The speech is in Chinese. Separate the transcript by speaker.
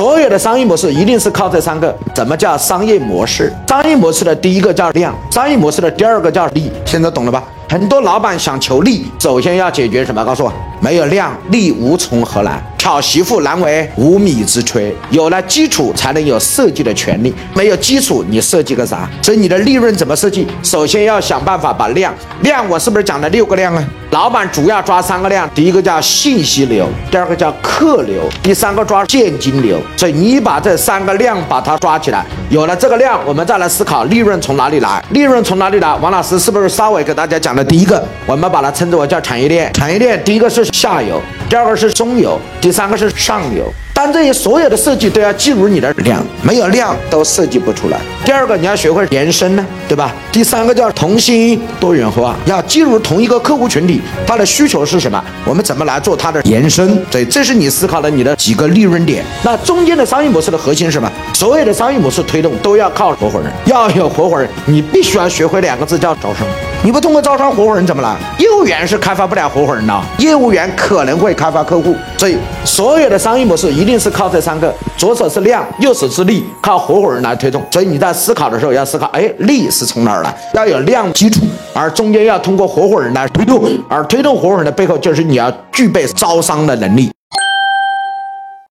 Speaker 1: 所有的商业模式一定是靠这三个。怎么叫商业模式？商业模式的第一个叫量，商业模式的第二个叫利。现在懂了吧？很多老板想求利，首先要解决什么？告诉我，没有量，利无从何来？巧媳妇难为无米之炊，有了基础才能有设计的权利，没有基础你设计个啥？所以你的利润怎么设计？首先要想办法把量量，我是不是讲了六个量啊？老板主要抓三个量，第一个叫信息流，第二个叫客流，第三个抓现金流。所以你把这三个量把它抓起来，有了这个量，我们再来思考利润从哪里来？利润从哪里来？王老师是不是稍微给大家讲的第一个？我们把它称之为叫产业链。产业链第一个是下游，第二个是中游，第第三个是上游。但这些所有的设计都要计入你的量，没有量都设计不出来。第二个你要学会延伸呢，对吧？第三个叫同心多元化，要进入同一个客户群体，他的需求是什么？我们怎么来做它的延伸？所以这是你思考的你的几个利润点。那中间的商业模式的核心是什么？所有的商业模式推动都要靠合伙人，要有合伙人，你必须要学会两个字叫招商。你不通过招商合伙人怎么来？业务员是开发不了合伙人的，业务员可能会开发客户。所以所有的商业模式一定是靠这三个：左手是量，右手是力，靠合伙人来推动。所以你在思考的时候要思考，哎，力是从哪儿来？要有量基础，而中间要通过合伙人来推动，而推动合伙人的背后就是你要具备招商的能力。